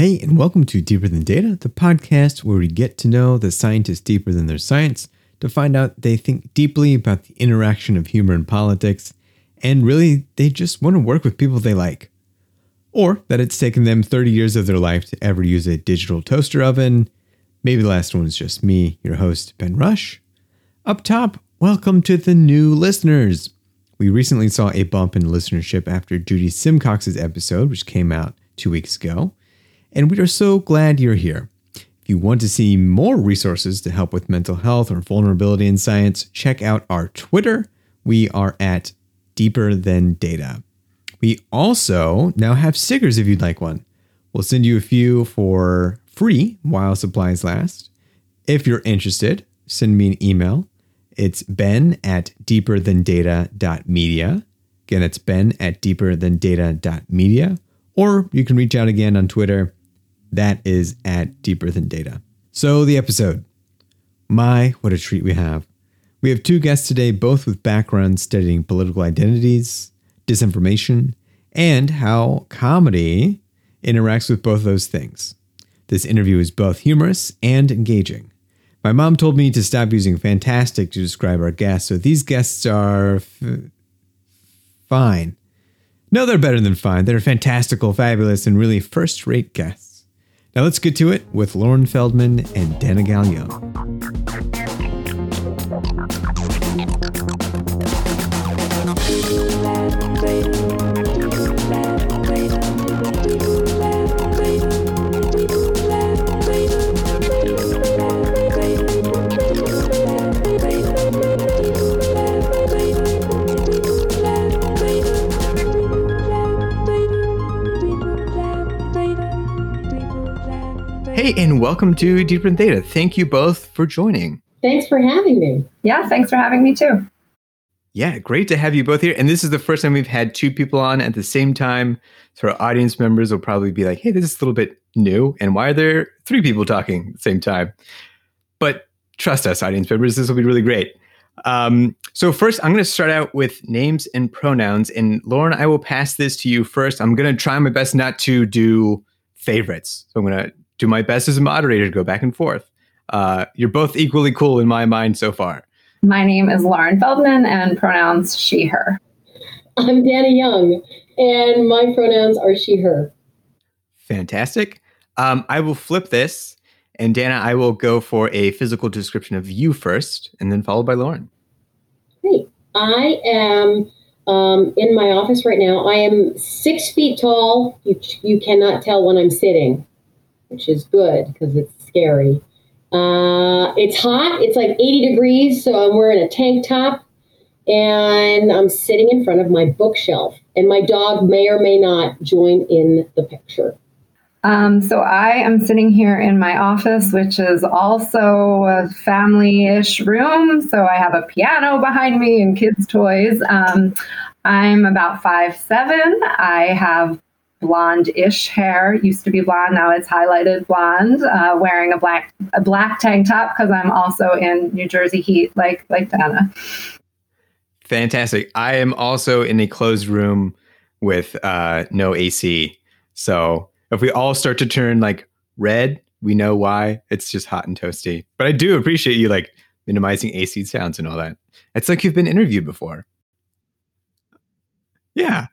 Hey, and welcome to Deeper Than Data, the podcast where we get to know the scientists deeper than their science to find out they think deeply about the interaction of humor and politics, and really they just want to work with people they like. Or that it's taken them 30 years of their life to ever use a digital toaster oven. Maybe the last one is just me, your host, Ben Rush. Up top, welcome to the new listeners. We recently saw a bump in listenership after Judy Simcox's episode, which came out two weeks ago, and we are so glad you're here. If you want to see more resources to help with mental health or vulnerability in science, check out our Twitter. We are at Deeper Than Data. We also now have stickers if you'd like one. We'll send you a few for free while supplies last. If you're interested, send me an email. It's ben at deeperthandata.media. Again, it's ben at deeperthandata.media. Or you can reach out again on Twitter. That is at deeper than data. So, the episode. My, what a treat we have. We have two guests today, both with backgrounds studying political identities, disinformation, and how comedy interacts with both those things. This interview is both humorous and engaging. My mom told me to stop using fantastic to describe our guests, so these guests are f- fine. No, they're better than fine. They're fantastical, fabulous, and really first rate guests. Now let's get to it with Lauren Feldman and Dana Young. Hey, and welcome to Deeper Than Data. Thank you both for joining. Thanks for having me. Yeah, thanks for having me too. Yeah, great to have you both here. And this is the first time we've had two people on at the same time. So our audience members will probably be like, hey, this is a little bit new. And why are there three people talking at the same time? But trust us, audience members, this will be really great. Um, so first, I'm going to start out with names and pronouns. And Lauren, I will pass this to you first. I'm going to try my best not to do favorites. So I'm going to do my best as a moderator to go back and forth. Uh, you're both equally cool in my mind so far. My name is Lauren Feldman and pronouns she, her. I'm Dana Young, and my pronouns are she, her. Fantastic. Um, I will flip this, and Dana, I will go for a physical description of you first, and then followed by Lauren. Great. I am um, in my office right now. I am six feet tall. You, you cannot tell when I'm sitting, which is good because it's scary. Uh, it's hot. It's like 80 degrees, so I'm wearing a tank top and I'm sitting in front of my bookshelf. And my dog may or may not join in the picture. Um, so I am sitting here in my office, which is also a family-ish room. So I have a piano behind me and kids' toys. Um, I'm about five seven. I have blonde-ish hair. Used to be blonde, now it's highlighted blonde. Uh, wearing a black a black tank top because I'm also in New Jersey heat, like like Dana. Fantastic. I am also in a closed room with uh, no AC. So if we all start to turn like red, we know why. It's just hot and toasty. But I do appreciate you like minimizing AC sounds and all that. It's like you've been interviewed before. Yeah.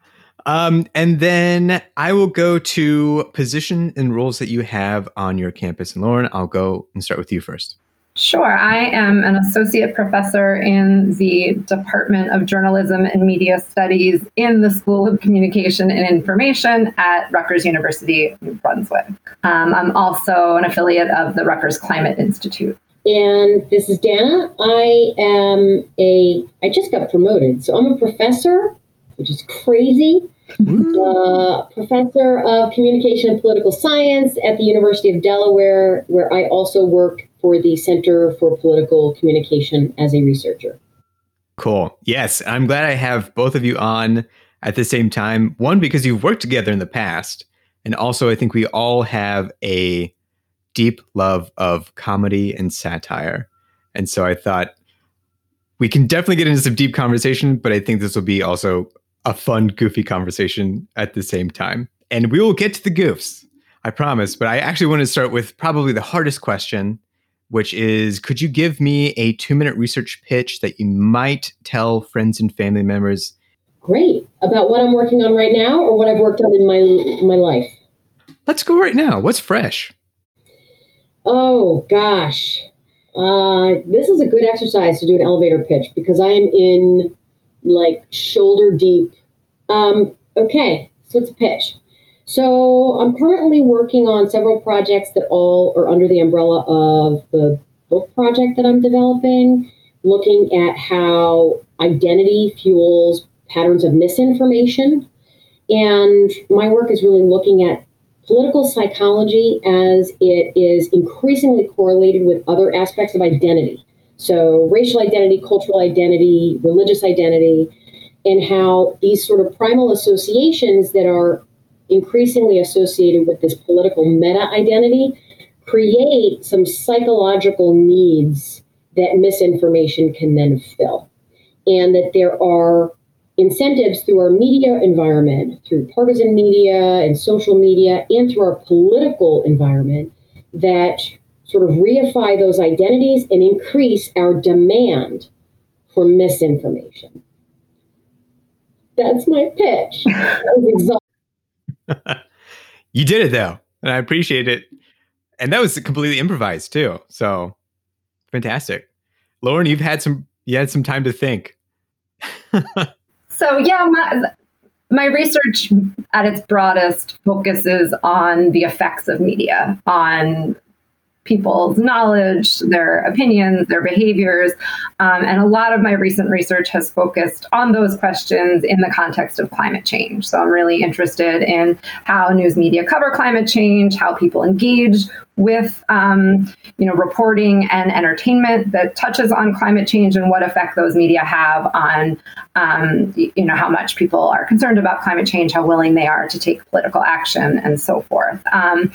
Um, and then I will go to position and roles that you have on your campus. And Lauren, I'll go and start with you first. Sure. I am an associate professor in the Department of Journalism and Media Studies in the School of Communication and Information at Rutgers University, New Brunswick. Um, I'm also an affiliate of the Rutgers Climate Institute. And this is Dana. I am a, I just got promoted. So I'm a professor, which is crazy. Uh, professor of communication and political science at the University of Delaware, where I also work for the Center for Political Communication as a researcher. Cool. Yes, I'm glad I have both of you on at the same time. One, because you've worked together in the past, and also I think we all have a deep love of comedy and satire. And so I thought we can definitely get into some deep conversation, but I think this will be also a fun, goofy conversation at the same time. And we will get to the goofs. I promise. But I actually want to start with probably the hardest question, which is could you give me a two minute research pitch that you might tell friends and family members? Great. About what I'm working on right now or what I've worked on in my my life? Let's go right now. What's fresh? Oh gosh. Uh, this is a good exercise to do an elevator pitch because I am in like shoulder deep. Um, okay, so it's a pitch. So I'm currently working on several projects that all are under the umbrella of the book project that I'm developing, looking at how identity fuels patterns of misinformation. And my work is really looking at political psychology as it is increasingly correlated with other aspects of identity. So, racial identity, cultural identity, religious identity, and how these sort of primal associations that are increasingly associated with this political meta identity create some psychological needs that misinformation can then fill. And that there are incentives through our media environment, through partisan media and social media, and through our political environment that sort of reify those identities and increase our demand for misinformation. That's my pitch. you did it though, and I appreciate it. And that was completely improvised too. So fantastic. Lauren, you've had some you had some time to think. so yeah, my, my research at its broadest focuses on the effects of media on people's knowledge, their opinions, their behaviors. Um, and a lot of my recent research has focused on those questions in the context of climate change. So I'm really interested in how news media cover climate change, how people engage with um, you know reporting and entertainment that touches on climate change and what effect those media have on um, you know how much people are concerned about climate change, how willing they are to take political action, and so forth. Um,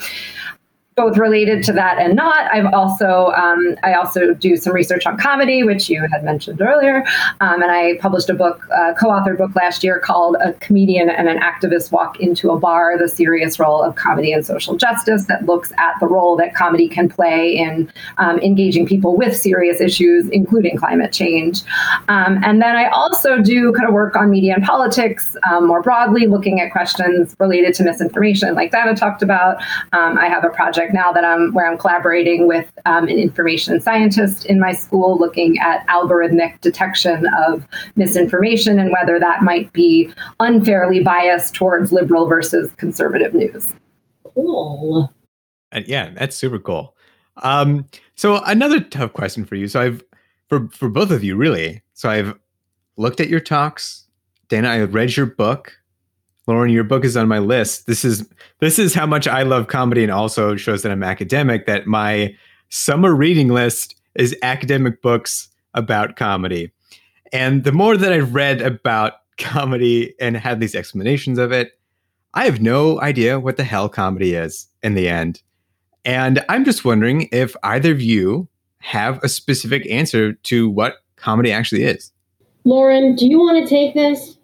both related to that and not. I've also um, I also do some research on comedy, which you had mentioned earlier, um, and I published a book, a co-authored book last year called "A Comedian and an Activist Walk into a Bar: The Serious Role of Comedy and Social Justice," that looks at the role that comedy can play in um, engaging people with serious issues, including climate change. Um, and then I also do kind of work on media and politics um, more broadly, looking at questions related to misinformation, like Dana talked about. Um, I have a project project now that I'm where I'm collaborating with um, an information scientist in my school, looking at algorithmic detection of misinformation and whether that might be unfairly biased towards liberal versus conservative news. Cool. And yeah, that's super cool. Um, so another tough question for you. So I've for for both of you really. So I've looked at your talks. Dana, I read your book. Lauren, your book is on my list. This is this is how much I love comedy and also shows that I'm academic that my summer reading list is academic books about comedy. And the more that I've read about comedy and had these explanations of it, I have no idea what the hell comedy is in the end. And I'm just wondering if either of you have a specific answer to what comedy actually is. Lauren, do you want to take this?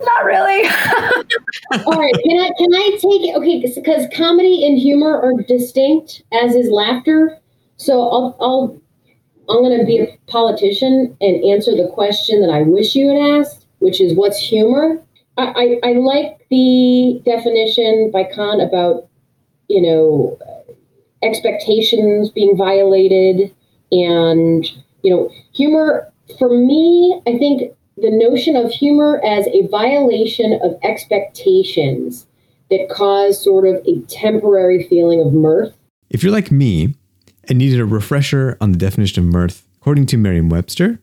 Not really. All right. Can I can I take it? Okay, because comedy and humor are distinct, as is laughter. So I'll I'll I'm going to be a politician and answer the question that I wish you had asked, which is what's humor. I, I, I like the definition by Kant about you know expectations being violated and you know humor for me i think the notion of humor as a violation of expectations that cause sort of a temporary feeling of mirth. If you're like me and needed a refresher on the definition of mirth, according to Merriam Webster,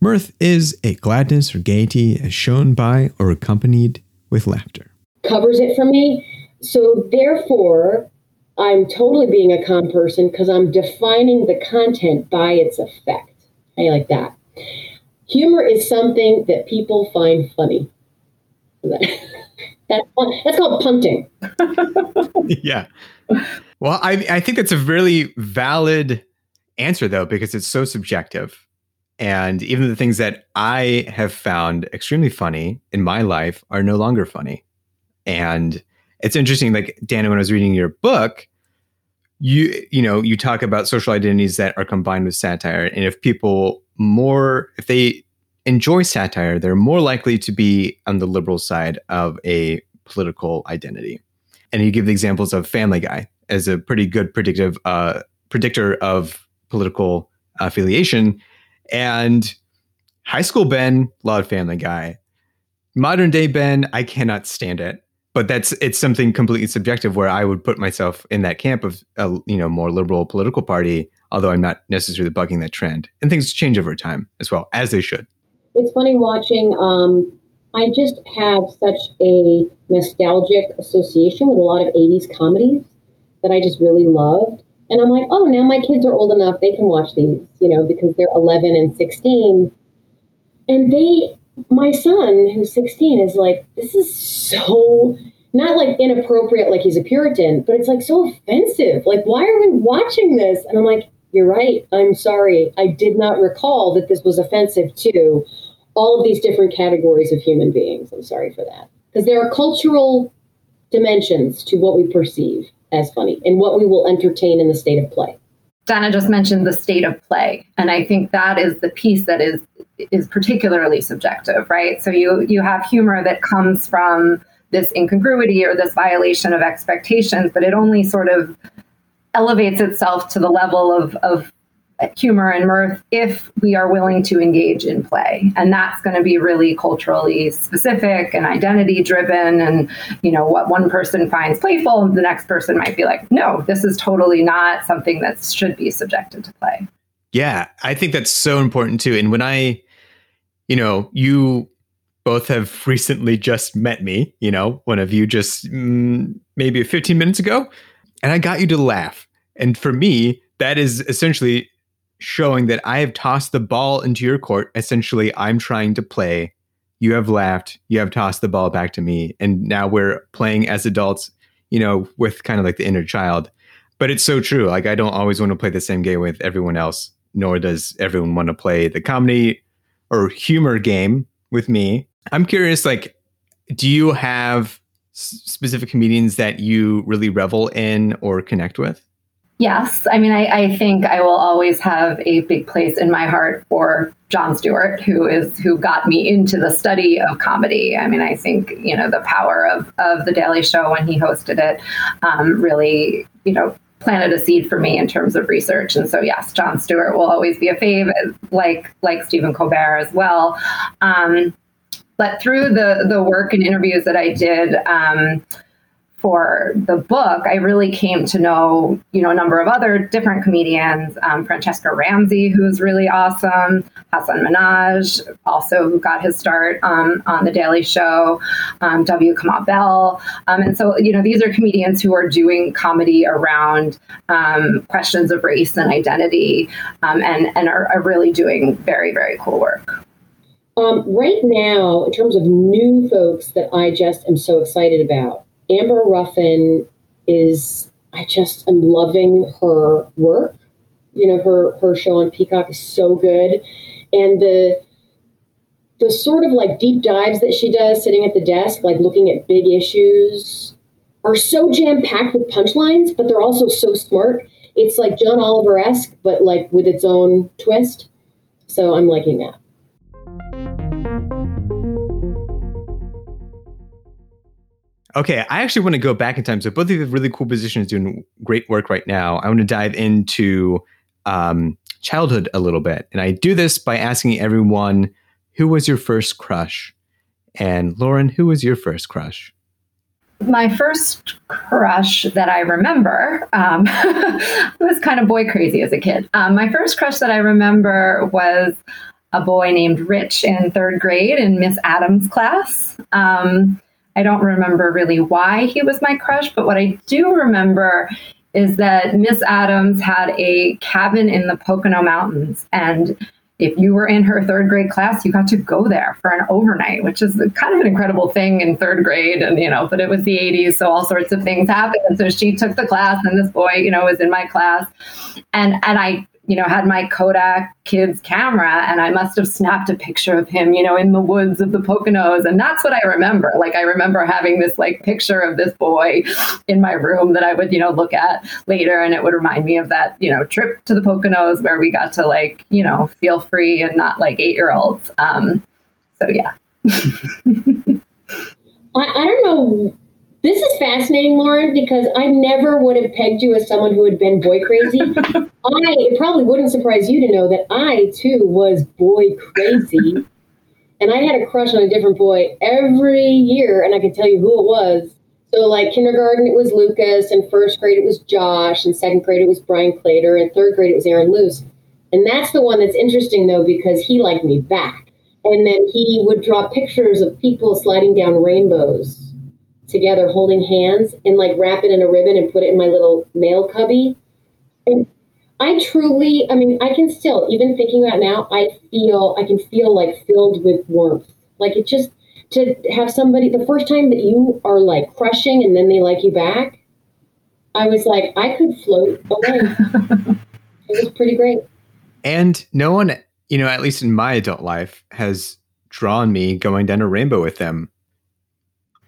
mirth is a gladness or gaiety as shown by or accompanied with laughter. Covers it for me. So therefore, I'm totally being a calm person because I'm defining the content by its effect. I like that humor is something that people find funny. that's, that's called punting. yeah. Well, I, I think that's a really valid answer, though, because it's so subjective. And even the things that I have found extremely funny in my life are no longer funny. And it's interesting. Like Dana, when I was reading your book, you you know you talk about social identities that are combined with satire, and if people more if they enjoy satire, they're more likely to be on the liberal side of a political identity. And you give the examples of Family Guy as a pretty good predictive uh, predictor of political affiliation, and high school Ben loved Family Guy. Modern day Ben, I cannot stand it. But that's it's something completely subjective where I would put myself in that camp of a you know more liberal political party, although I'm not necessarily bucking that trend. And things change over time as well, as they should. It's funny watching. Um, I just have such a nostalgic association with a lot of 80s comedies that I just really loved. And I'm like, oh, now my kids are old enough, they can watch these, you know, because they're 11 and 16. And they, my son, who's 16, is like, this is so not like inappropriate, like he's a Puritan, but it's like so offensive. Like, why are we watching this? And I'm like, you're right. I'm sorry. I did not recall that this was offensive to all of these different categories of human beings. I'm sorry for that. Because there are cultural dimensions to what we perceive as funny and what we will entertain in the state of play. Dana just mentioned the state of play, and I think that is the piece that is is particularly subjective, right? So you you have humor that comes from this incongruity or this violation of expectations, but it only sort of elevates itself to the level of, of humor and mirth if we are willing to engage in play. And that's going to be really culturally specific and identity driven and you know what one person finds playful the next person might be like no this is totally not something that should be subjected to play. Yeah i think that's so important too. And when i you know you both have recently just met me you know one of you just mm, maybe 15 minutes ago and i got you to laugh and for me that is essentially showing that I have tossed the ball into your court. Essentially, I'm trying to play. You have laughed. You have tossed the ball back to me. And now we're playing as adults, you know, with kind of like the inner child. But it's so true. Like, I don't always want to play the same game with everyone else, nor does everyone want to play the comedy or humor game with me. I'm curious, like, do you have specific comedians that you really revel in or connect with? Yes. I mean, I, I, think I will always have a big place in my heart for Jon Stewart, who is who got me into the study of comedy. I mean, I think, you know, the power of, of The Daily Show when he hosted it um, really, you know, planted a seed for me in terms of research. And so, yes, Jon Stewart will always be a fave, like like Stephen Colbert as well. Um, but through the the work and interviews that I did, um, for the book, I really came to know, you know, a number of other different comedians. Um, Franchesca Ramsey, who's really awesome. Hasan Minhaj, also who got his start um, on the Daily Show. Um, W. Kamau Bell, um, and so you know, these are comedians who are doing comedy around um, questions of race and identity, and and are, are, really doing very very cool work. Um, right now, in terms of new folks that I just am so excited about. Amber Ruffin is, I just am loving her work. You know, her her show on Peacock is so good, and the the sort of like deep dives that she does sitting at the desk, like looking at big issues, are so jam packed with punchlines, but they're also so smart. It's like John Oliver esque, but like with its own twist. So I'm liking that. Okay, I actually want to go back in time. So both of you have really cool positions doing great work right now. I want to dive into um, childhood a little bit, and I do this by asking everyone, "Who was your first crush?" And Lauren, who was your first crush? My first crush that I remember um, was kind of boy crazy as a kid. Um, my first crush that I remember was a boy named Rich in third grade in Miss Adams' class. Um, I don't remember really why he was my crush, but what I do remember is that Miss Adams had a cabin in the Pocono Mountains. And if you were in her third grade class, you got to go there for an overnight, which is kind of an incredible thing in third grade. And, you know, but it was the 80s, so all sorts of things happened. And so she took the class, and this boy, you know, was in my class. And, and I you know, had my Kodak kids camera and I must have snapped a picture of him, you know, in the woods of the Poconos. And that's what I remember. Like, I remember having this like picture of this boy in my room that I would, you know, look at later. And it would remind me of that, you know, trip to the Poconos where we got to like, you know, feel free and not like eight year olds. Um, so, yeah. I, I don't know. This is fascinating, Lauren, because I never would have pegged you as someone who had been boy crazy. I it probably wouldn't surprise you to know that I too was boy crazy. and I had a crush on a different boy every year, and I could tell you who it was. So, like kindergarten, it was Lucas, and first grade, it was Josh, and second grade, it was Brian Clater, and third grade, it was Aaron Luce. And that's the one that's interesting, though, because he liked me back. And then he would draw pictures of people sliding down rainbows together holding hands and like wrap it in a ribbon and put it in my little mail cubby. And I truly, I mean, I can still, even thinking about now, I feel, I can feel like filled with warmth. Like it just, to have somebody, the first time that you are like crushing and then they like you back, I was like, I could float away. it was pretty great. And no one, you know, at least in my adult life, has drawn me going down a rainbow with them.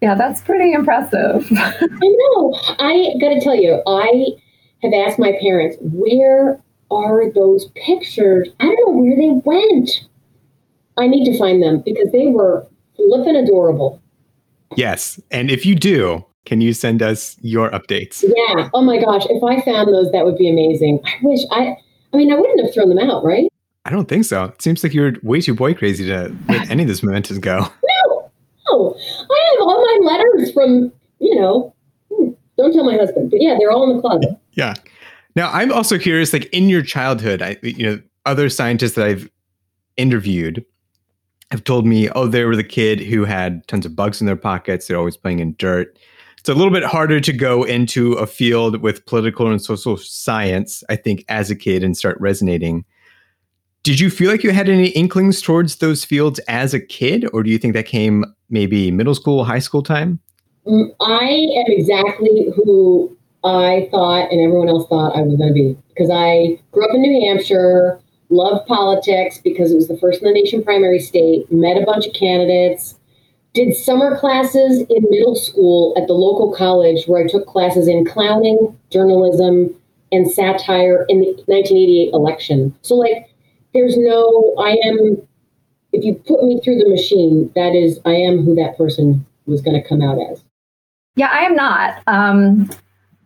Yeah, that's pretty impressive. I know. I got to tell you, I have asked my parents, where are those pictures? I don't know where they went. I need to find them because they were flipping adorable. Yes. And if you do, can you send us your updates? Yeah. Oh my gosh. If I found those, that would be amazing. I wish I, I mean, I wouldn't have thrown them out, right? I don't think so. It seems like you're way too boy crazy to let any of this mementos go. I have all my letters from, you know, hmm, don't tell my husband, but yeah, they're all in the closet. Yeah. Now, I'm also curious, like in your childhood, I, you know, other scientists that I've interviewed have told me, oh, they were the kid who had tons of bugs in their pockets. They're always playing in dirt. It's a little bit harder to go into a field with political and social science, I think, as a kid and start resonating. Did you feel like you had any inklings towards those fields as a kid, or do you think that came maybe middle school, high school time? Mm, I am exactly who I thought and everyone else thought I was going to be because I grew up in New Hampshire, loved politics because it was the first in the nation primary state, met a bunch of candidates, did summer classes in middle school at the local college where I took classes in clowning, journalism, and satire in the 1988 election. So, like, there's no, I am, if you put me through the machine, that is, I am who that person was going to come out as. Yeah, I am not. Um,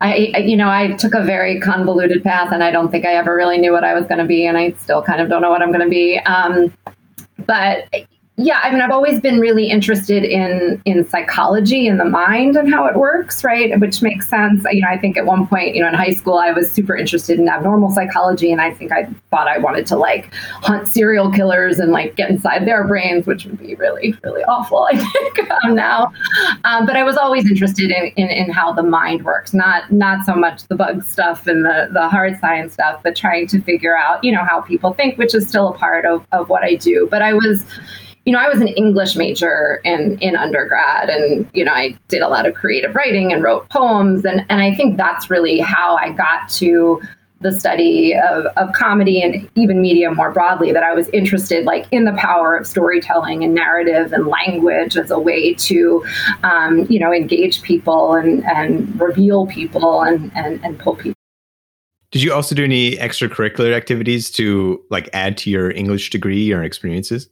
I, I, you know, I took a very convoluted path, and I don't think I ever really knew what I was going to be, and I still kind of don't know what I'm going to be. Um, but yeah i mean i've always been really interested in in psychology and the mind and how it works right? Which makes sense. You know i think at one point you know in high school i was super interested in abnormal psychology and i think i thought i wanted to like hunt serial killers and like get inside their brains which would be really really awful i think um, now. Um, but i was always interested in, in in how the mind works not not so much the bug stuff and the the hard science stuff but trying to figure out you know how people think which is still a part of of what i do. But i was you know, I was an English major in in undergrad, and you know, I did a lot of creative writing and wrote poems, and and I think that's really how I got to the study of, of comedy and even media more broadly that i was interested like in the power of storytelling and narrative and language as a way to um, you know engage people and and reveal people and and, and pull people did you also do any extracurricular activities to like add to your english degree or experiences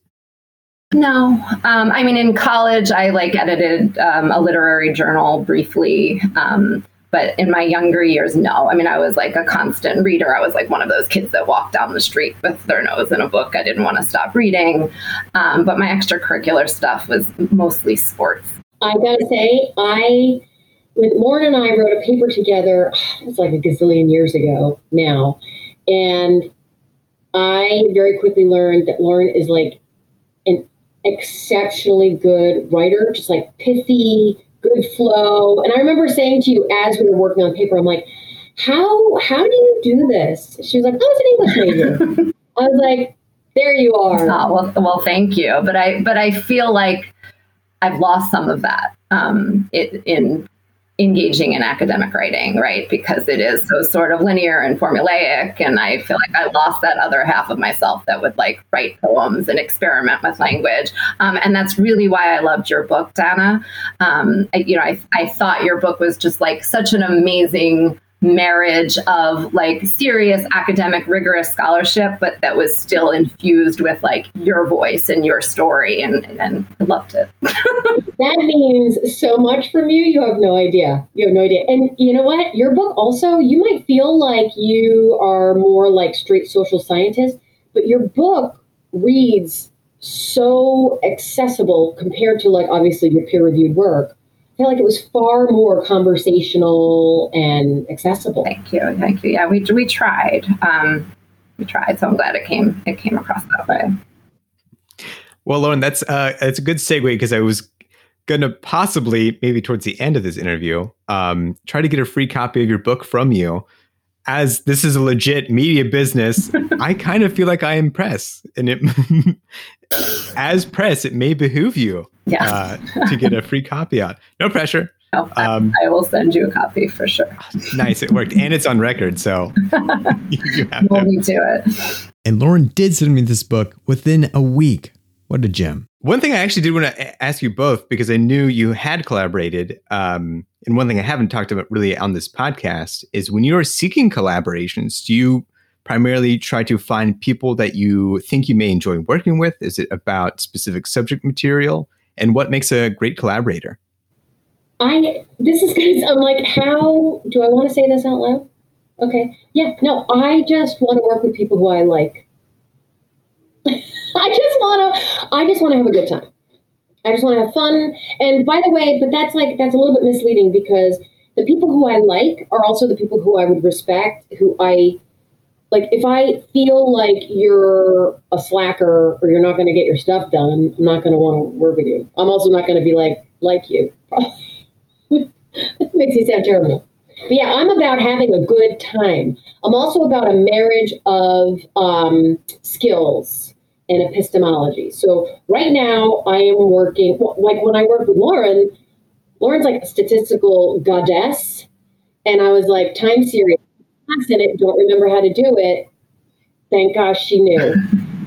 no, um, I mean in college I like edited um, a literary journal briefly, um, but in my younger years, no. I mean I was like a constant reader. I was like one of those kids that walked down the street with their nose in a book. I didn't want to stop reading, um, but my extracurricular stuff was mostly sports. I gotta say, I with Lauren and I wrote a paper together. It's like a gazillion years ago now, and I very quickly learned that Lauren is like exceptionally good writer, just like pithy, good flow. And I remember saying to you as we were working on paper, I'm like, how how do you do this? She was like, I was an English major. I was like, there you are. Oh, well, well, thank you. But I but I feel like I've lost some of that um, it, in engaging in academic writing, right? Because it is so sort of linear and formulaic. And I feel like I lost that other half of myself that would like write poems and experiment with language. Um, and that's really why I loved your book, Dana. Um, I, you know, I, I thought your book was just like such an amazing marriage of like serious academic rigorous scholarship but that was still infused with like your voice and your story and and I loved it. That means so much from you you have no idea. You have no idea. And you know what? Your book also you might feel like you are more like straight social scientist but your book reads so accessible compared to like obviously your peer reviewed work feel like it was far more conversational and accessible. Thank you, thank you. Yeah, we we tried. Um, we tried, so I'm glad it came it came across that way. Well, Lauren, that's uh, that's a good segue because I was gonna possibly maybe towards the end of this interview um, try to get a free copy of your book from you. As this is a legit media business, I kind of feel like I impress, and it as press, it may behoove you yeah. uh, to get a free copy on. No pressure. No, um, I will send you a copy for sure. nice, it worked, and it's on record, so you have we'll to. do it. And Lauren did send me this book within a week. What a gem! One thing I actually did want to ask you both because I knew you had collaborated, um, and one thing I haven't talked about really on this podcast is when you are seeking collaborations, do you primarily try to find people that you think you may enjoy working with? Is it about specific subject material? And what makes a great collaborator? I this is because I'm like, how do I want to say this out loud? Okay. Yeah, no, I just want to work with people who I like. I just want to I just want to have a good time. I just want to have fun. And by the way, but that's like that's a little bit misleading because the people who I like are also the people who I would respect, who I like if I feel like you're a slacker or you're not going to get your stuff done, I'm not going to want to work with you. I'm also not going to be like like you. that makes you sound terrible. But yeah, I'm about having a good time. I'm also about a marriage of um, skills and epistemology. So right now, I am working like when I work with Lauren. Lauren's like a statistical goddess, and I was like time series in it, don't remember how to do it. Thank gosh she knew.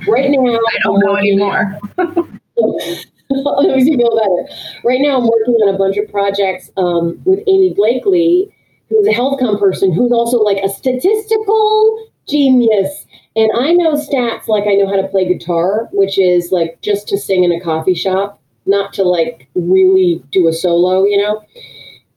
Right now, I don't I'm know anymore. Let me feel better. Right now, I'm working on a bunch of projects um, with Amy Bleakley, who's a health com person, who's also like a statistical genius. And I know stats like I know how to play guitar, which is like just to sing in a coffee shop, not to like really do a solo, you know?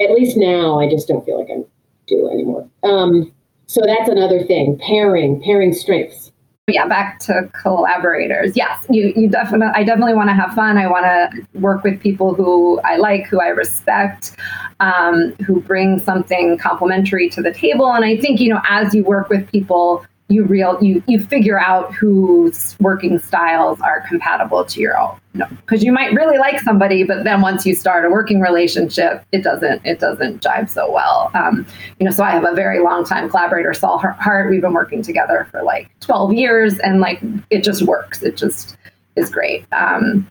At least now, I just don't feel like I do anymore. Um, so that's another thing pairing, pairing strengths. Yeah, back to collaborators. Yes, you, you definitely, I definitely want to have fun. I want to work with people who I like, who I respect, um, who bring something complementary to the table. And I think, you know, as you work with people, you real you you figure out whose working styles are compatible to your own because you might really like somebody but then once you start a working relationship it doesn't it doesn't jive so well um, you know so i have a very long time collaborator Sol Hart we've been working together for like 12 years and like it just works it just is great um,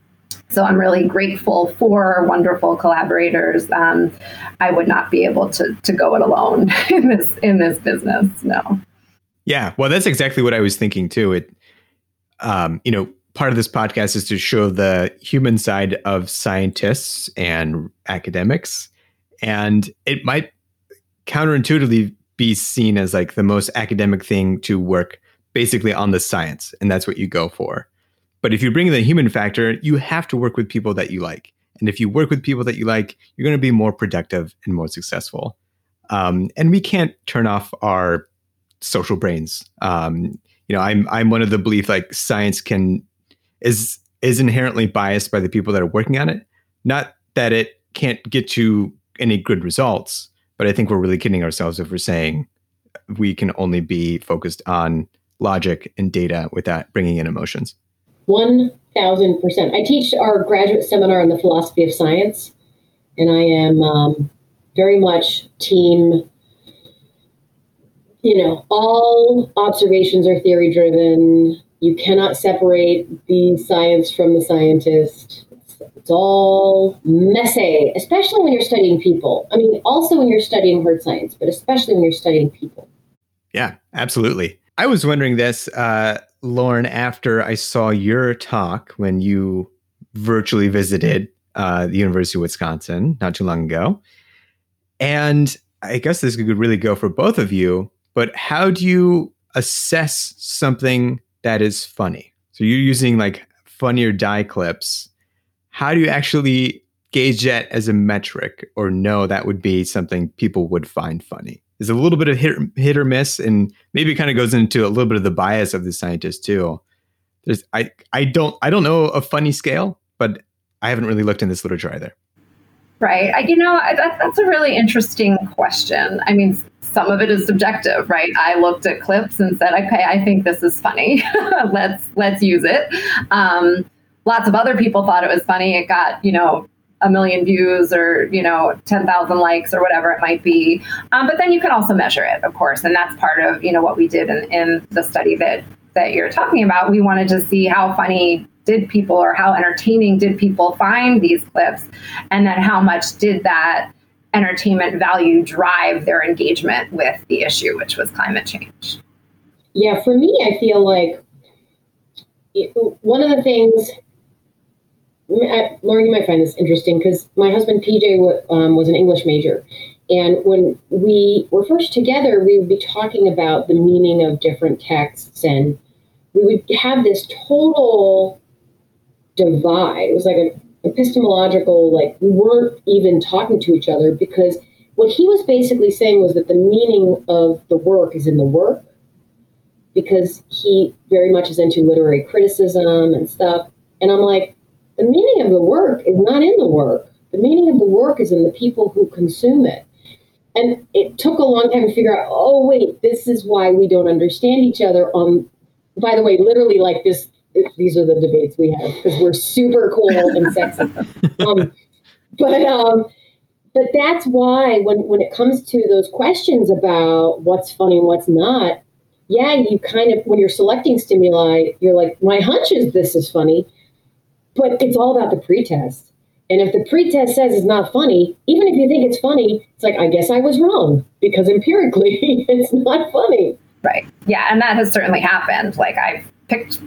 so I'm really grateful for wonderful collaborators. Um, I would not be able to to go it alone in this in this business. No. Yeah, well, that's exactly what I was thinking too. It, um, you know, part of this podcast is to show the human side of scientists and academics, and it might counterintuitively be seen as like the most academic thing to work basically on the science, and that's what you go for. But if you bring the human factor, you have to work with people that you like. And if you work with people that you like, you're going to be more productive and more successful. Um, and we can't turn off our social brains. Um, you know, I'm I'm one of the belief like science can is is inherently biased by the people that are working on it. Not that it can't get to any good results, but I think we're really kidding ourselves if we're saying we can only be focused on logic and data without bringing in emotions. One thousand percent. I teach our graduate seminar on the philosophy of science, and I am um, very much team you know, all observations are theory driven. You cannot separate the science from the scientist. It's all messy, especially when you're studying people. I mean, also when you're studying hard science, but especially when you're studying people. Yeah, absolutely. I was wondering this, uh, Lauren, after I saw your talk when you virtually visited uh, the University of Wisconsin not too long ago. And I guess this could really go for both of you, but how do you assess something that is funny? So you're using like funny or die clips. How do you actually gauge that as a metric or know that would be something people would find funny? There's a little bit of hit, hit or miss, and maybe it kind of goes into a little bit of the bias of the scientist too. There's I I don't I don't know a funny scale, but I haven't really looked in this literature either. Right. I, you know, that, that's a really interesting question. I mean, some of it is subjective, right? I looked at clips and said, okay, I think this is funny. let's let's use it. Um, lots of other people thought it was funny. It got, you know, a million views or you know 10,000 likes or whatever it might be um, but then you can also measure it of course and that's part of you know what we did in, in the study that that you're talking about we wanted to see how funny did people or how entertaining did people find these clips and then how much did that entertainment value drive their engagement with the issue which was climate change yeah for me i feel like one of the things Lauren, you might find this interesting because my husband PJ um, was an English major, and when we were first together, we would be talking about the meaning of different texts, and we would have this total divide. It was like an epistemological, like we weren't even talking to each other because what he was basically saying was that the meaning of the work is in the work because he very much is into literary criticism and stuff. And I'm like, the meaning of the work is not in the work. The meaning of the work is in the people who consume it. And it took a long time to figure out, oh, wait, this is why we don't understand each other on, by the way, literally like this, these are the debates we have because we're super cool and sexy. Um, but, um, but that's why when, when it comes to those questions about what's funny and what's not, yeah, you kind of, when you're selecting stimuli, you're like, my hunch is this is funny but it's all about the pretest. And if the pretest says it's not funny, even if you think it's funny, it's like, I guess I was wrong because empirically it's not funny. Right. Yeah. And that has certainly happened. Like I've picked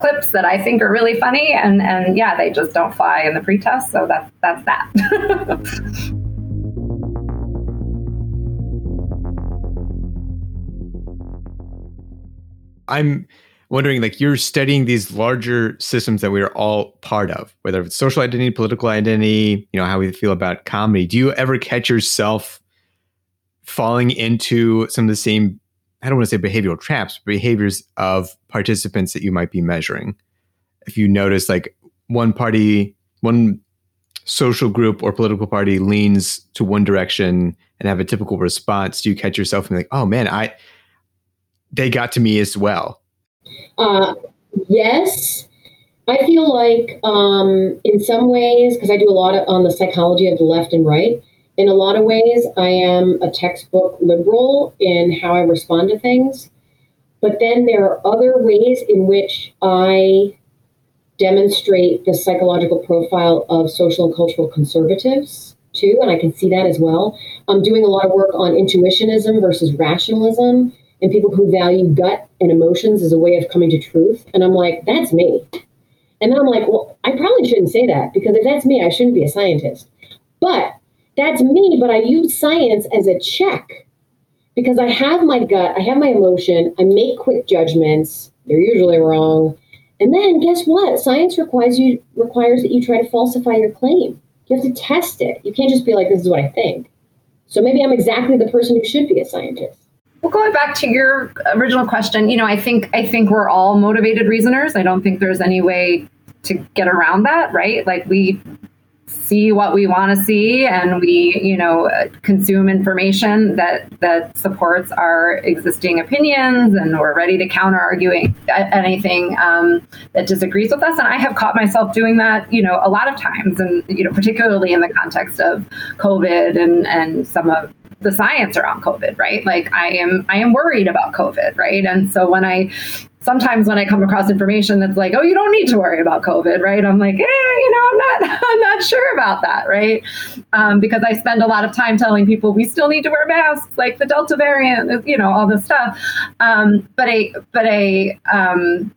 clips that I think are really funny and, and yeah, they just don't fly in the pretest. So that's, that's that. I'm wondering like you're studying these larger systems that we are all part of whether it's social identity political identity you know how we feel about comedy do you ever catch yourself falling into some of the same i don't want to say behavioral traps behaviors of participants that you might be measuring. If you notice like one party one social group or political party leans to one direction and have a typical response do you catch yourself and be like oh man i they got to me as well uh, yes, I feel like um, in some ways, because I do a lot of, on the psychology of the left and right, in a lot of ways, I am a textbook liberal in how I respond to things. But then there are other ways in which I demonstrate the psychological profile of social and cultural conservatives too, and I can see that as well. I'm doing a lot of work on intuitionism versus rationalism and people who value gut and emotions as a way of coming to truth. And I'm like, that's me. And then I'm like, well, I probably shouldn't say that because if that's me, I shouldn't be a scientist. But that's me, but I use science as a check because I have my gut, I have my emotion, I make quick judgments. They're usually wrong. And then guess what? Science requires you requires that you try to falsify your claim. You have to test it. You can't just be like, this is what I think. So maybe I'm exactly the person who should be a scientist. Well, going back to your original question, you know, I think I think we're all motivated reasoners. I don't think there's any way to get around that, right? Like we see what we want to see and we you know consume information that that supports our existing opinions and we're ready to counter arguing anything um, that disagrees with us and i have caught myself doing that you know a lot of times and you know particularly in the context of covid and and some of the science around COVID, right? Like I am I am worried about COVID, right? And so when I sometimes when I come across information that's like, oh, you don't need to worry about COVID, right? I'm like, eh, you know, I'm not, I'm not sure about that, right? Um, because I spend a lot of time telling people we still need to wear masks, like the Delta variant, you know, all this stuff. Um, but a, but a, um,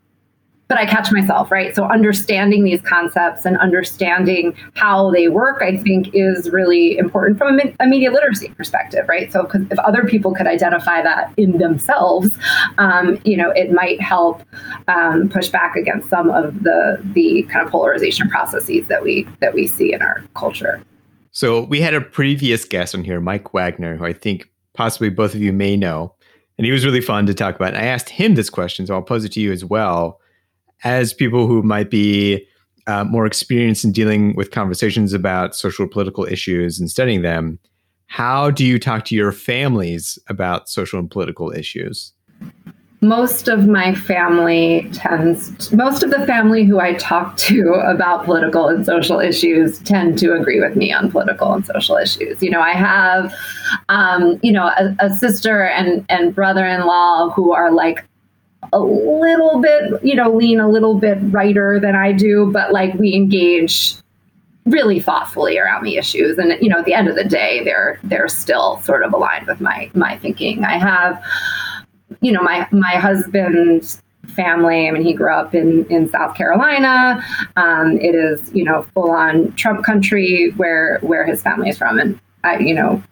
but I catch myself, right? So understanding these concepts and understanding how they work, I think, is really important from a, media literacy perspective, right? So, if other people could identify that in themselves, um, you know, it might help um, push back against some of the the kind of polarization processes that we that we see in our culture. So we had a previous guest on here, Mike Wagner, who I think possibly both of you may know, and he was really fun to talk about. And I asked him this question, so I'll pose it to you as well as people who might be uh, more experienced in dealing with conversations about social political issues and studying them, how do you talk to your families about social and political issues? Most of my family tends, most of the family who I talk to about political and social issues tend to agree with me on political and social issues. You know, I have, um, you know, a, a sister and and brother in law who are like a little bit, you know, lean a little bit righter than I do, but like we engage really thoughtfully around the issues. And you know, at the end of the day, they're they're still sort of aligned with my my thinking. I have, you know, my my husband's family. I mean, he grew up in in South Carolina. Um, it is you know full on Trump country where where his family is from, and I you know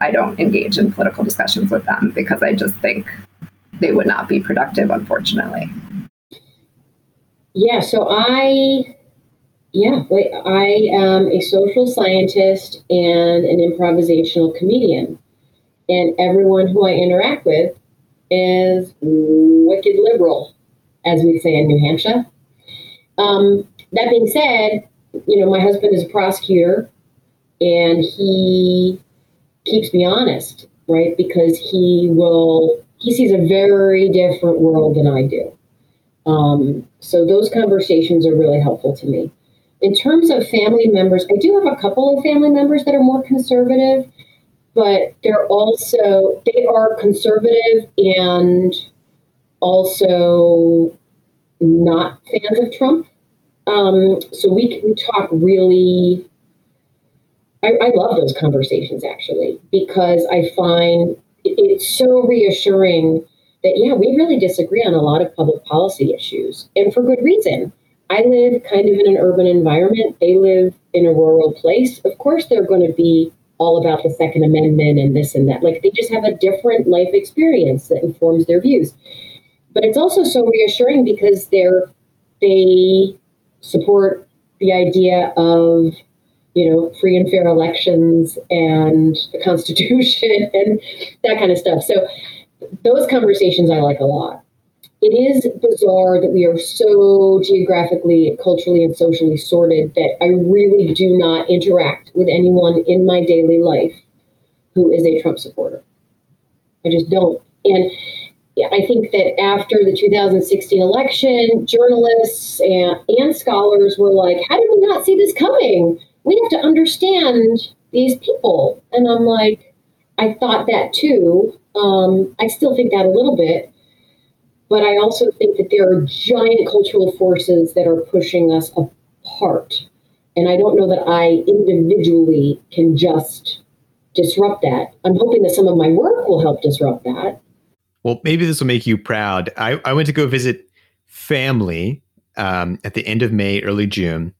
I don't engage in political discussions with them because I just think they would not be productive, unfortunately. Yeah, so I, yeah, I am a social scientist and an improvisational comedian. And everyone who I interact with is wicked liberal, as we say in New Hampshire. Um, that being said, you know, my husband is a prosecutor and he keeps me honest, right? Because he will he sees a very different world than I do. Um, so those conversations are really helpful to me. In terms of family members, I do have a couple of family members that are more conservative, but they're also they are conservative and also not fans of Trump. Um, so we we talk really. I, I love those conversations actually because I find it's so reassuring that, yeah, we really disagree on a lot of public policy issues, and for good reason. I live kind of in an urban environment. They live in a rural place. Of course, they're going to be all about the Second Amendment and this and that. Like they just have a different life experience that informs their views. But it's also so reassuring because they're they support the idea of you know, free and fair elections and the Constitution and that kind of stuff. So those conversations I like a lot. It is bizarre that we are so geographically, culturally, and socially sorted that I really do not interact with anyone in my daily life who is a Trump supporter. I just don't. And I think that after the 2016 election, journalists and, and scholars were like, how did we not see this coming? We have to understand these people. And I'm like, I thought that too. Um, I still think that a little bit. But I also think that there are giant cultural forces that are pushing us apart. And I don't know that I individually can just disrupt that. I'm hoping that some of my work will help disrupt that. Well, maybe this will make you proud. I, I went to go visit family um, at the end of May, early June.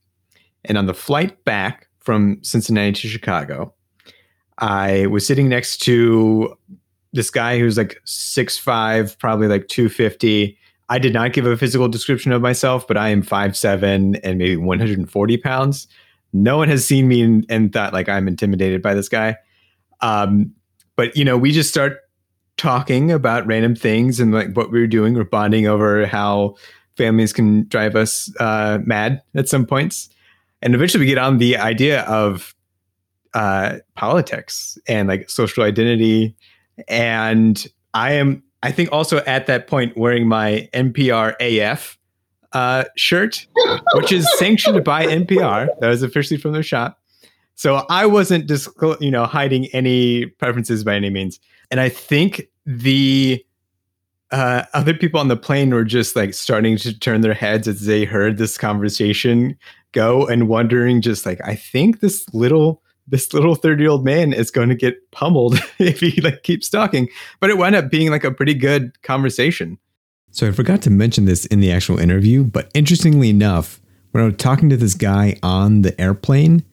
And on the flight back from Cincinnati to Chicago, I was sitting next to this guy who's like six five, probably like 250. I did not give a physical description of myself, but I am five seven and maybe 140 pounds. No one has seen me and, and thought like I'm intimidated by this guy. Um, but you know, we just start talking about random things and like what we were doing. We're bonding over how families can drive us uh, mad at some points and eventually we get on the idea of uh, politics and like social identity. And I am, I think, also at that point wearing my NPR AF uh, shirt, which is sanctioned by NPR. That was officially from their shop. So I wasn't just, you know, hiding any preferences by any means. And I think the uh, other people on the plane were just like starting to turn their heads as they heard this conversation go and wondering just like i think this little this little 30 year old man is going to get pummeled if he like keeps talking. But it wound up being like a pretty good conversation. So I forgot to mention this in the actual interview, but interestingly enough, when I was talking to this guy on the airplane,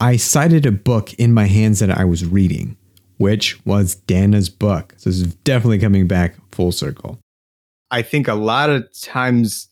I cited a book in my hands that I was reading, which was Dana's book. So this is definitely coming back full circle. I think a lot of times,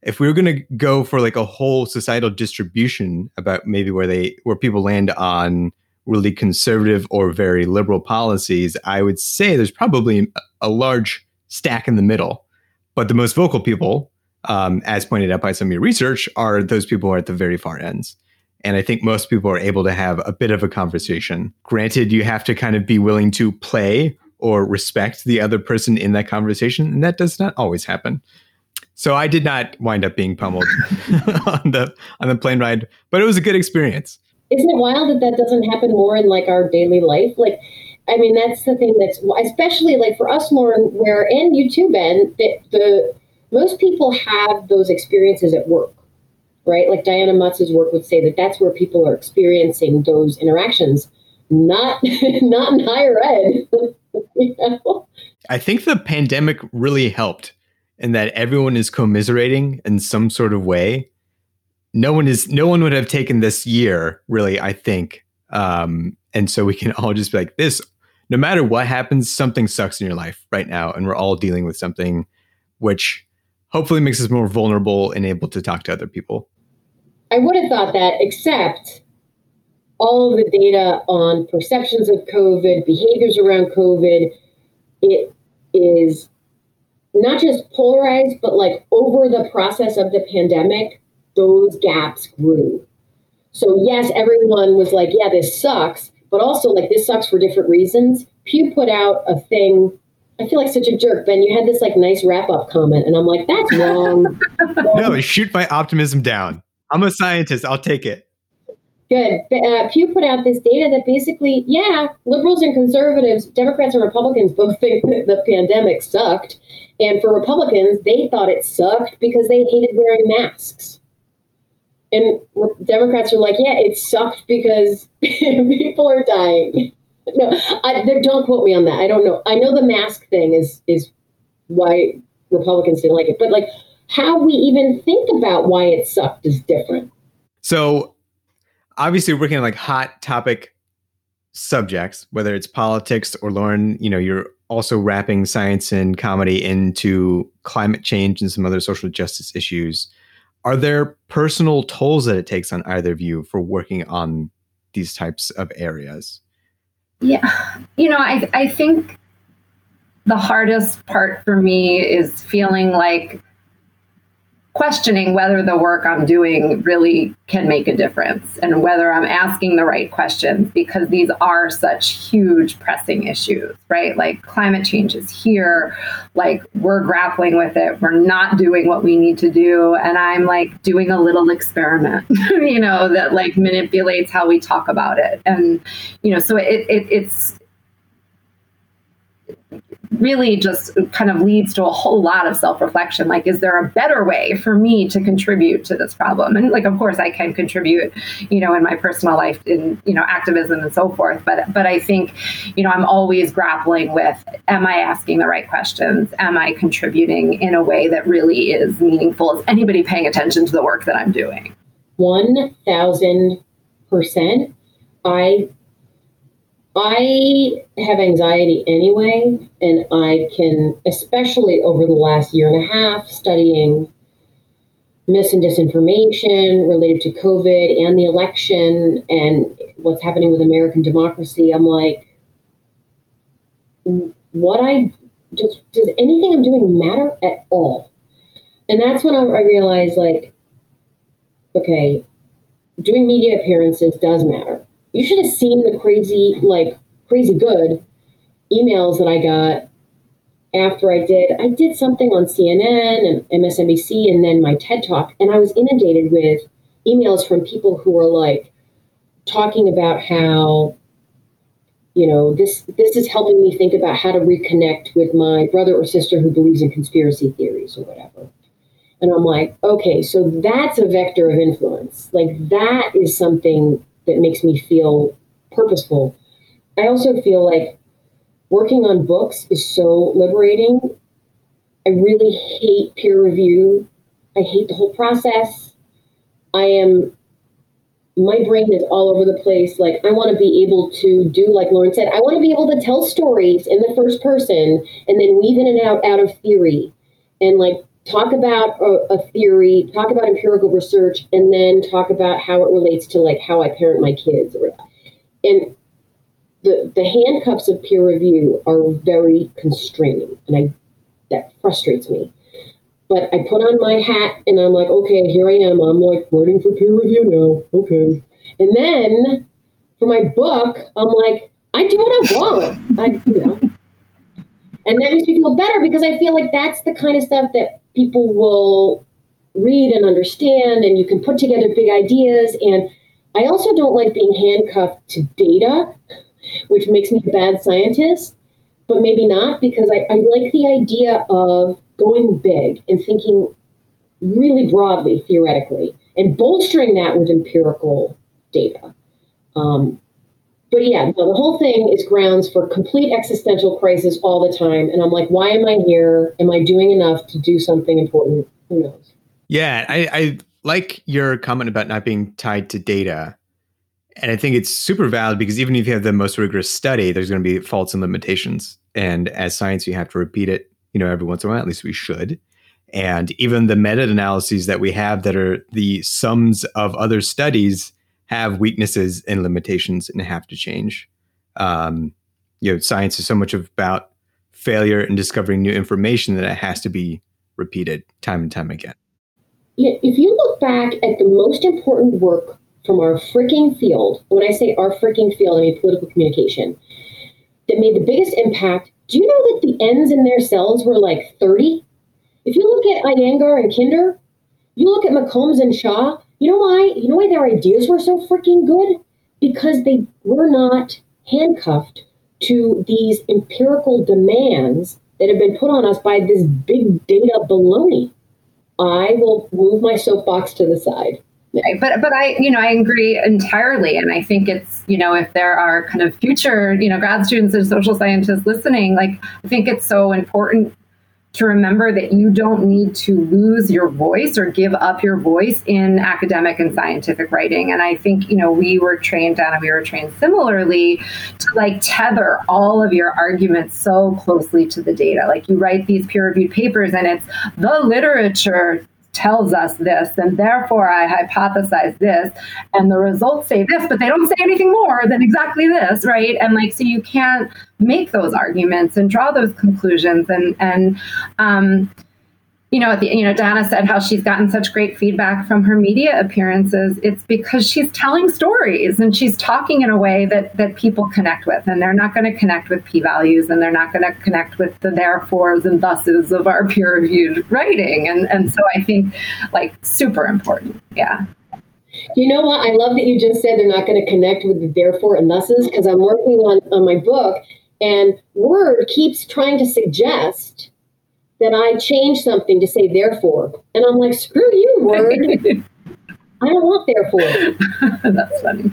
if we were going to go for like a whole societal distribution about maybe where they where people land on really conservative or very liberal policies, I would say there's probably a large stack in the middle. But the most vocal people, um, as pointed out by some of your research, are those people who are at the very far ends. And I think most people are able to have a bit of a conversation. Granted, you have to kind of be willing to play or respect the other person in that conversation, and that does not always happen. So I did not wind up being pummeled on the on the plane ride, but it was a good experience. Isn't it wild that that doesn't happen more in like our daily life? Like, I mean, that's the thing that's especially like for us, Lauren, where and you too, Ben. That the most people have those experiences at work, right? Like Diana Mutz's work would say that that's where people are experiencing those interactions, not not in higher ed. you know? I think the pandemic really helped in that everyone is commiserating in some sort of way. No one is no one would have taken this year, really, I think. Um, and so we can all just be like this no matter what happens, something sucks in your life right now, and we're all dealing with something which hopefully makes us more vulnerable and able to talk to other people. I would have thought that, except all the data on perceptions of COVID, behaviors around COVID, it is not just polarized, but like over the process of the pandemic, those gaps grew. So, yes, everyone was like, yeah, this sucks, but also like this sucks for different reasons. Pew put out a thing. I feel like such a jerk, Ben. You had this like nice wrap up comment, and I'm like, that's wrong. no, shoot my optimism down. I'm a scientist. I'll take it. Good. Uh, Pew put out this data that basically, yeah, liberals and conservatives, Democrats and Republicans both think that the pandemic sucked. And for Republicans, they thought it sucked because they hated wearing masks. And Democrats are like, yeah, it sucked because people are dying. No, I, don't quote me on that. I don't know. I know the mask thing is is why Republicans didn't like it, but like how we even think about why it sucked is different. So obviously working on like hot topic subjects, whether it's politics or Lauren, you know, you're also wrapping science and comedy into climate change and some other social justice issues. Are there personal tolls that it takes on either of you for working on these types of areas? Yeah. You know, I I think the hardest part for me is feeling like questioning whether the work I'm doing really can make a difference and whether I'm asking the right questions because these are such huge pressing issues, right? Like climate change is here, like we're grappling with it, we're not doing what we need to do. And I'm like doing a little experiment, you know, that like manipulates how we talk about it. And, you know, so it, it it's, really just kind of leads to a whole lot of self-reflection. Like is there a better way for me to contribute to this problem? And like of course i can contribute you know in my personal life in you know activism and so forth. But but i think you know i'm always grappling with am i asking the right questions? Am i contributing in a way that really is meaningful? Is anybody paying attention to the work that i'm doing? 1000% i I have anxiety anyway, and I can, especially over the last year and a half, studying mis and disinformation related to COVID and the election and what's happening with American democracy. I'm like, what I does, does anything I'm doing matter at all? And that's when I, I realized, like, okay, doing media appearances does matter you should have seen the crazy, like crazy good emails that I got after I did. I did something on CNN and MSNBC and then my TED talk, and I was inundated with emails from people who were like talking about how you know, this this is helping me think about how to reconnect with my brother or sister who believes in conspiracy theories or whatever. And I'm like, okay, so that's a vector of influence. Like that is something that makes me feel purposeful. I also feel like working on books is so liberating. I really hate peer review. I hate the whole process. I am my brain is all over the place. Like, I want to be able to do, like Lauren said, I want to be able to tell stories in the first person and then weave in and out out of theory and like talk about a, a, theory, talk about empirical research, and then talk about how it relates to like how I parent my kids. And the the handcuffs of peer review are very constraining, and I that frustrates me. But I put on my hat and I'm like, okay, here I am. I'm like waiting for peer review now. Okay. And then for my book, I'm like, I do what I want. I, you know. And that makes me feel better because I feel like that's the kind of stuff that people will read and understand, and you can put together big ideas. And I also don't like being handcuffed to data, which makes me a bad scientist, but maybe not because I, I like the idea of going big and thinking really broadly, theoretically, and bolstering that with empirical data. Um, but yeah, no, the whole thing is grounds for complete existential crisis all the time. And I'm like, why am I here? Am I doing enough to do something important? Who knows? Yeah, I, I like your comment about not being tied to data. And I think it's super valid because even if you have the most rigorous study, there's going to be faults and limitations. And as science, you have to repeat it you know, every once in a while, at least we should. And even the meta analyses that we have that are the sums of other studies have weaknesses and limitations and have to change. Um, you know, science is so much about failure and discovering new information that it has to be repeated time and time again. If you look back at the most important work from our freaking field, when I say our freaking field, I mean political communication, that made the biggest impact do you know that the Ns in their cells were like 30? If you look at Iyengar and Kinder, you look at McCombs and Shaw, you know why? You know why their ideas were so freaking good? Because they were not handcuffed to these empirical demands that have been put on us by this big data baloney. I will move my soapbox to the side. But but I you know I agree entirely, and I think it's you know if there are kind of future you know grad students and social scientists listening, like I think it's so important to remember that you don't need to lose your voice or give up your voice in academic and scientific writing. And I think, you know, we were trained, Dana, we were trained similarly to like tether all of your arguments so closely to the data. Like you write these peer reviewed papers and it's the literature tells us this, and therefore I hypothesize this, and the results say this, but they don't say anything more than exactly this, right? And like, so you can't make those arguments and draw those conclusions, and and um, you know, the, you know, Dana said how she's gotten such great feedback from her media appearances. It's because she's telling stories and she's talking in a way that that people connect with, and they're not going to connect with p-values, and they're not going to connect with the therefores and thuses of our peer-reviewed writing. And and so I think like super important. Yeah. You know what? I love that you just said they're not going to connect with the therefore and thuses because I'm working on on my book, and Word keeps trying to suggest that I change something to say therefore. And I'm like, screw you, word. I don't want therefore. That's funny.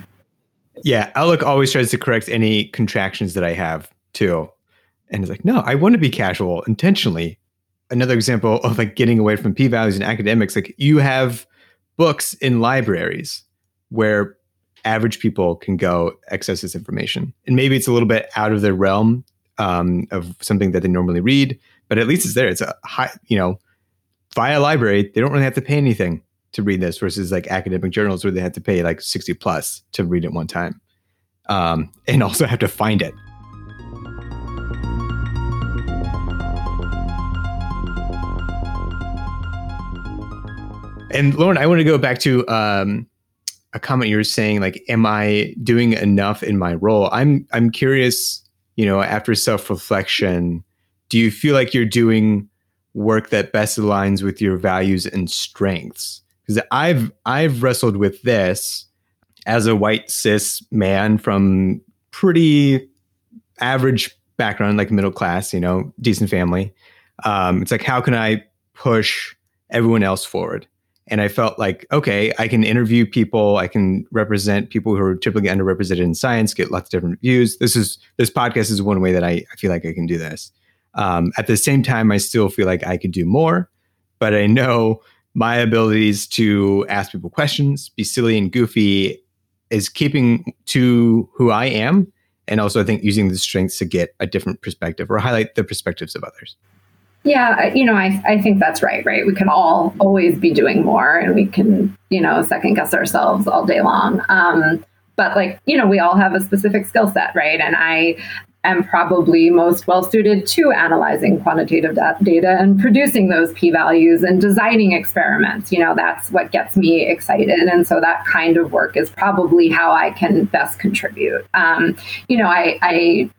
Yeah, Outlook always tries to correct any contractions that I have too. And it's like, no, I want to be casual intentionally. Another example of like getting away from p values in academics, like you have books in libraries where average people can go access this information. And maybe it's a little bit out of their realm um, of something that they normally read, but at least it's there. It's a high, you know, via library. They don't really have to pay anything to read this versus like academic journals where they have to pay like 60 plus to read it one time um, and also have to find it. And Lauren, I want to go back to um, a comment you were saying, like, am I doing enough in my role? I'm I'm curious, you know, after self reflection, do you feel like you're doing work that best aligns with your values and strengths? Because I've I've wrestled with this as a white cis man from pretty average background, like middle class, you know, decent family. Um, it's like, how can I push everyone else forward? And I felt like, okay, I can interview people, I can represent people who are typically underrepresented in science, get lots of different views. This is this podcast is one way that I, I feel like I can do this. Um, at the same time, I still feel like I could do more, but I know my abilities to ask people questions, be silly and goofy, is keeping to who I am, and also I think using the strengths to get a different perspective or highlight the perspectives of others. Yeah, you know, I, I think that's right, right? We can all always be doing more and we can, you know, second guess ourselves all day long. Um, but like, you know, we all have a specific skill set, right? And I am probably most well suited to analyzing quantitative data and producing those p values and designing experiments. You know, that's what gets me excited. And so that kind of work is probably how I can best contribute. Um, you know, I, I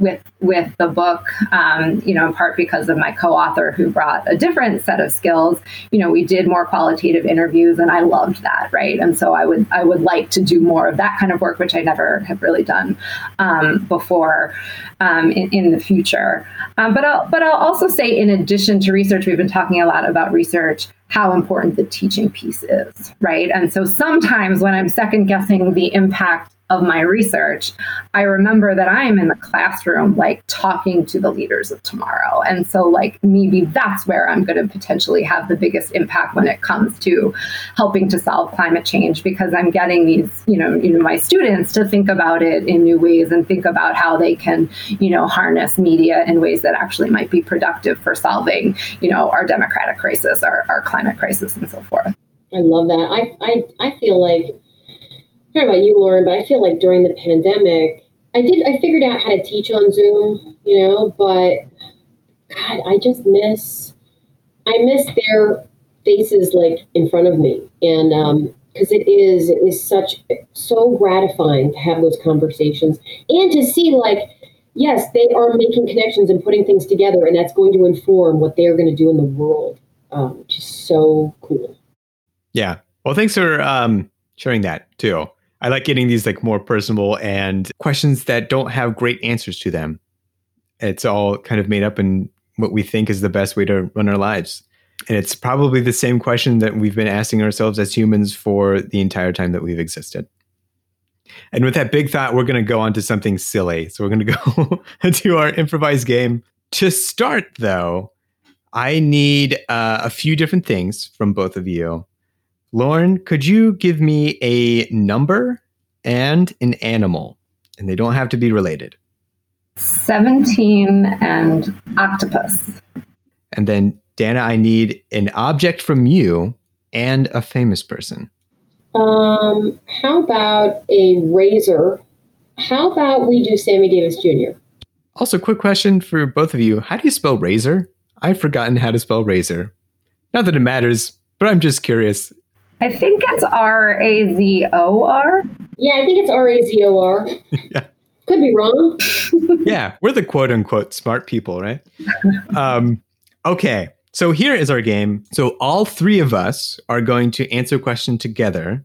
with with the book, um, you know, in part because of my co-author who brought a different set of skills. You know, we did more qualitative interviews, and I loved that, right? And so I would I would like to do more of that kind of work, which I never have really done um, before um, in, in, the future. Um, but I'll but I'll also say, in addition to research, we've been talking a lot about research how important the teaching piece is, right? And so sometimes when I'm second guessing the impact of my research, I remember that I'm in the classroom, like talking to the leaders of tomorrow. And so, like, maybe that's where I'm going to potentially have the biggest impact when it comes to helping to solve climate change because I'm getting these, you know, you know, my students to think about it in new ways and think about how they can, you know, harness media in ways that actually might be productive for solving, you know, our democratic crisis, our, our climate crisis, and so forth. I love that. I, I, I feel like I don't know about you, Lauren, but I feel like during the pandemic, I did I figured out how to teach on Zoom, you know, but God, I just miss I miss their faces like in front of me. And um because it is it is such so gratifying to have those conversations and to see like yes they are making connections and putting things together and that's going to inform what they're going to do in the world um, which is so cool. Yeah. Well thanks for um, sharing that too I like getting these like more personal and questions that don't have great answers to them. It's all kind of made up in what we think is the best way to run our lives. And it's probably the same question that we've been asking ourselves as humans for the entire time that we've existed. And with that big thought, we're going to go on to something silly. So we're going to go to our improvised game. To start, though, I need uh, a few different things from both of you. Lauren, could you give me a number and an animal? And they don't have to be related. 17 and octopus. And then, Dana, I need an object from you and a famous person. Um, how about a razor? How about we do Sammy Davis Jr.? Also, quick question for both of you. How do you spell razor? I've forgotten how to spell razor. Not that it matters, but I'm just curious. I think it's R A Z O R. Yeah, I think it's R A Z O R. Yeah. Could be wrong. yeah, we're the quote unquote smart people, right? um, okay, so here is our game. So all three of us are going to answer a question together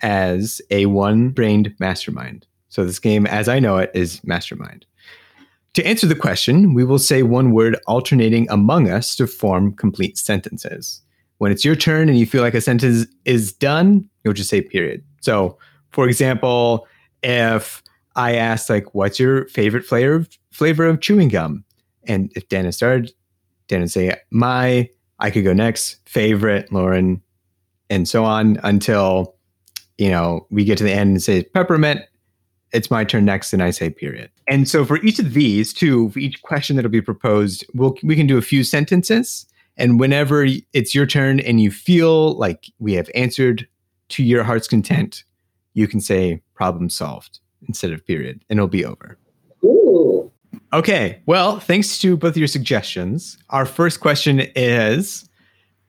as a one brained mastermind. So this game, as I know it, is mastermind. To answer the question, we will say one word alternating among us to form complete sentences when it's your turn and you feel like a sentence is done, you'll just say period. So, for example, if I asked like, "What's your favorite flavor of, flavor of chewing gum?" and if Dana started, would say my. I could go next, favorite, Lauren, and so on until you know we get to the end and say peppermint. It's my turn next, and I say period. And so for each of these, too, for each question that'll be proposed, we'll we can do a few sentences and whenever it's your turn and you feel like we have answered to your heart's content, you can say problem solved instead of period, and it'll be over. Ooh. Okay. Well, thanks to both of your suggestions. Our first question is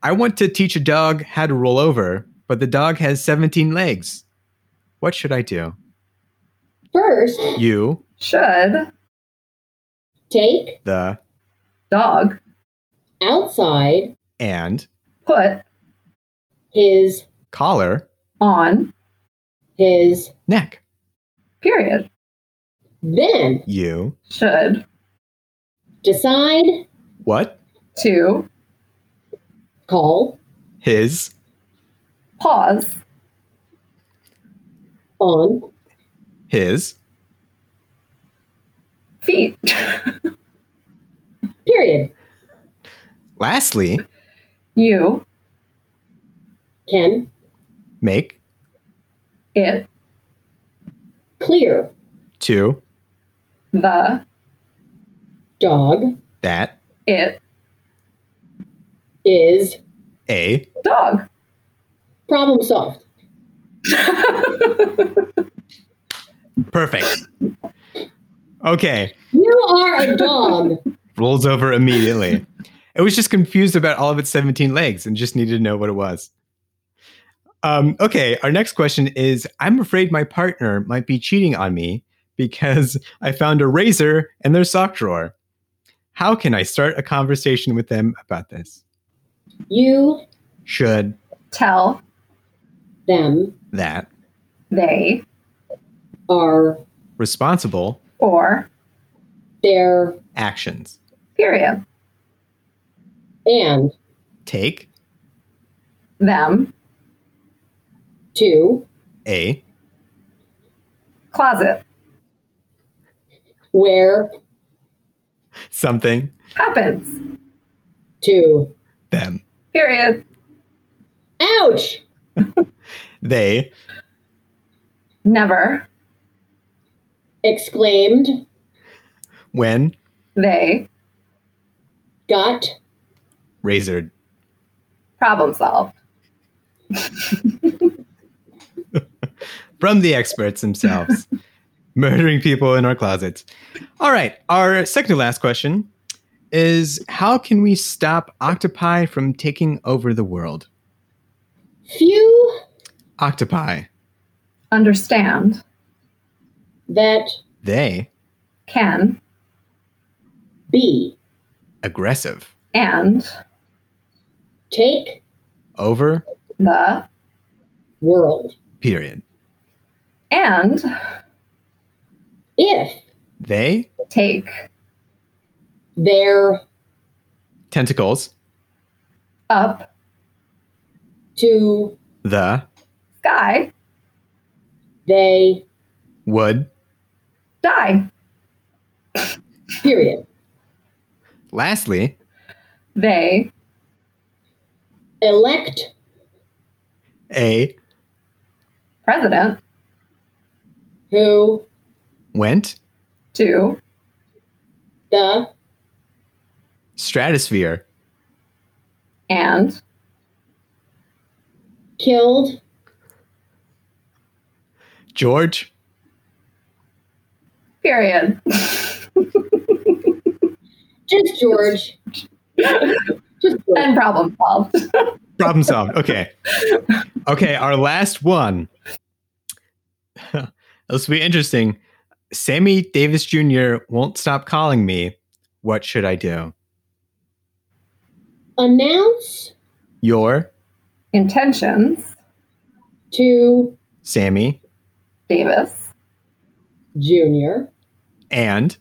I want to teach a dog how to roll over, but the dog has 17 legs. What should I do? First, you should take the dog outside and put his collar on his neck. Period. Then You. should decide, What? to call His. pause on His. feet. period. Lastly, you Can make. it clear To. the dog That. it is A. dog. problem solved. Perfect. Okay. You are a dog. Rolls over immediately. It was just confused about all of its 17 legs and just needed to know what it was. Um, okay, our next question is I'm afraid my partner might be cheating on me because I found a razor in their sock drawer. How can I start a conversation with them about this? You Should Tell them that they are responsible for their actions period. And take Them to a closet where something happens. to them. Period. ouch They Never exclaimed when they got razored. problem solved. from the experts themselves, murdering people in our closets. All right, our second to last question is how can we stop octopi from taking over the world? few Octopi, Understand that they can be aggressive and take over the world period. and if They take their tentacles up to the sky they would die. period lastly They elect a president who went to the stratosphere and killed George period. just George just George. and problem solved. problem solved. Okay. Okay, our last one. this will be interesting. Sammy Davis Jr. won't stop calling me. What should I do? announce Your Intentions, to Sammy Davis, Junior and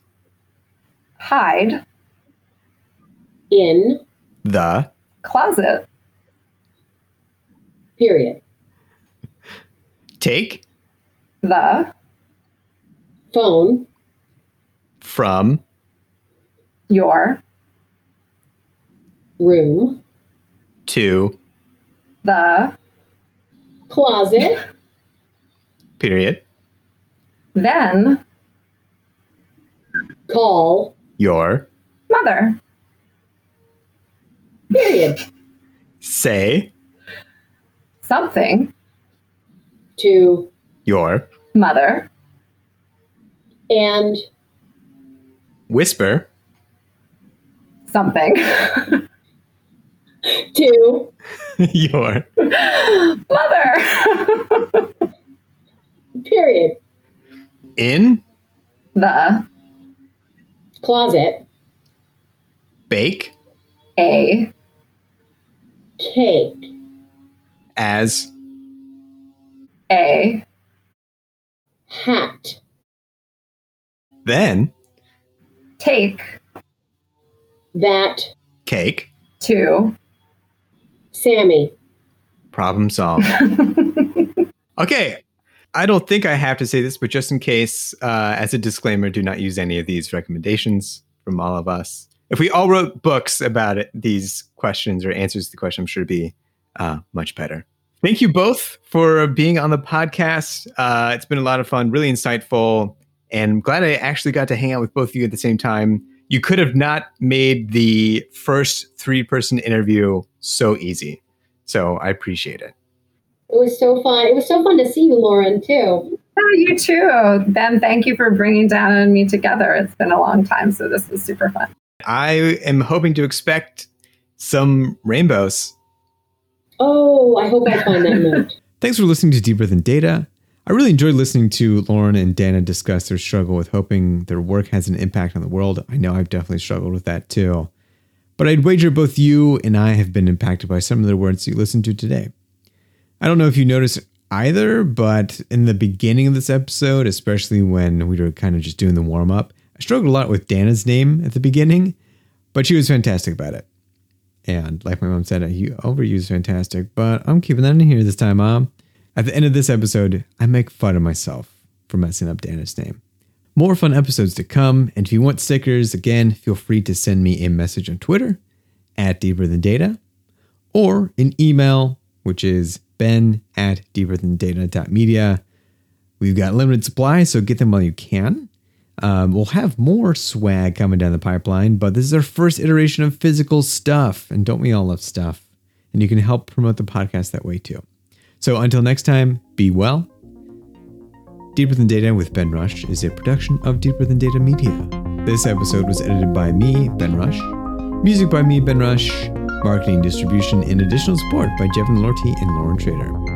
hide in the closet, period. Take the phone. from your room. to the closet. Period. Then call. Your mother. Period. Say Something to your mother and whisper something to your mother. Period. In the closet. Bake. A cake as a hat Then Take That cake. To. Sammy. Problem solved. okay. I don't think I have to say this, but just in case, uh, as a disclaimer, do not use any of these recommendations from all of us. If we all wrote books about it, these questions or answers to the question, I'm sure it'd be uh, much better. Thank you both for being on the podcast. Uh, it's been a lot of fun, really insightful, and I'm glad I actually got to hang out with both of you at the same time. You could have not made the first three person interview so easy. So I appreciate it. It was so fun. It was so fun to see you, Lauren, too. Oh, you too. Ben, thank you for bringing Dan and me together. It's been a long time, so this was super fun. I am hoping to expect some rainbows. Oh, I hope I find that note. Thanks for listening to Deeper Than Data. I really enjoyed listening to Lauren and Dana discuss their struggle with hoping their work has an impact on the world. I know I've definitely struggled with that too. But I'd wager both you and I have been impacted by some of the words you listened to today. I don't know if you noticed either, but in the beginning of this episode, especially when we were kind of just doing the warm up, I struggled a lot with Dana's name at the beginning, but she was fantastic about it. And like my mom said, you overuse fantastic, but I'm keeping that in here this time, Mom. At the end of this episode, I make fun of myself for messing up Dana's name. More fun episodes to come, and if you want stickers, again, feel free to send me a message on Twitter at Deeper Than Data or an email, which is ben at deeperthandata.media. We've got limited supply, so get them while you can. Um, we'll have more swag coming down the pipeline, but this is our first iteration of physical stuff. And don't we all love stuff? And you can help promote the podcast that way too. So until next time, be well. Deeper Than Data with Ben Rush is a production of Deeper Than Data Media. This episode was edited by me, Ben Rush. Music by me, Ben Rush. Marketing, distribution, and additional support by Jevin Lorty and Lauren Trader.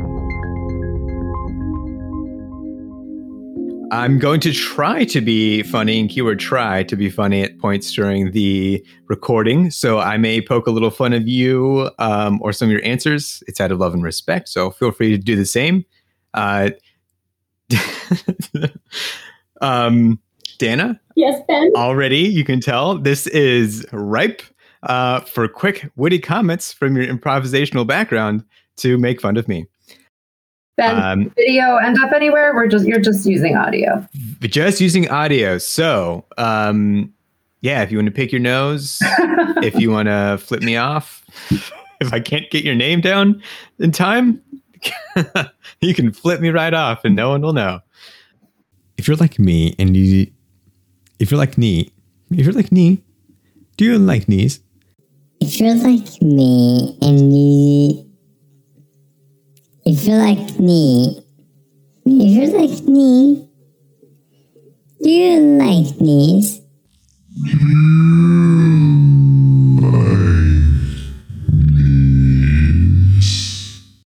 I'm going to try to be funny, and keyword try to be funny at points during the recording. So I may poke a little fun of you um, or some of your answers. It's out of love and respect. So feel free to do the same. Uh, um, Dana, Yes, Ben. already you can tell this is ripe uh, for quick, witty comments from your improvisational background to make fun of me. Ben, Um, video end up anywhere? We're just you're just using audio. but just using audio. So, um, yeah, if you want to pick your nose, if you want to flip me off, if I can't get your name down in time, you can flip me right off and no one will know. If you're like me and you, if you're like me, if you're like me, do you like knees? If you're like me and you, if you're like me, if you're like me, do you like knees?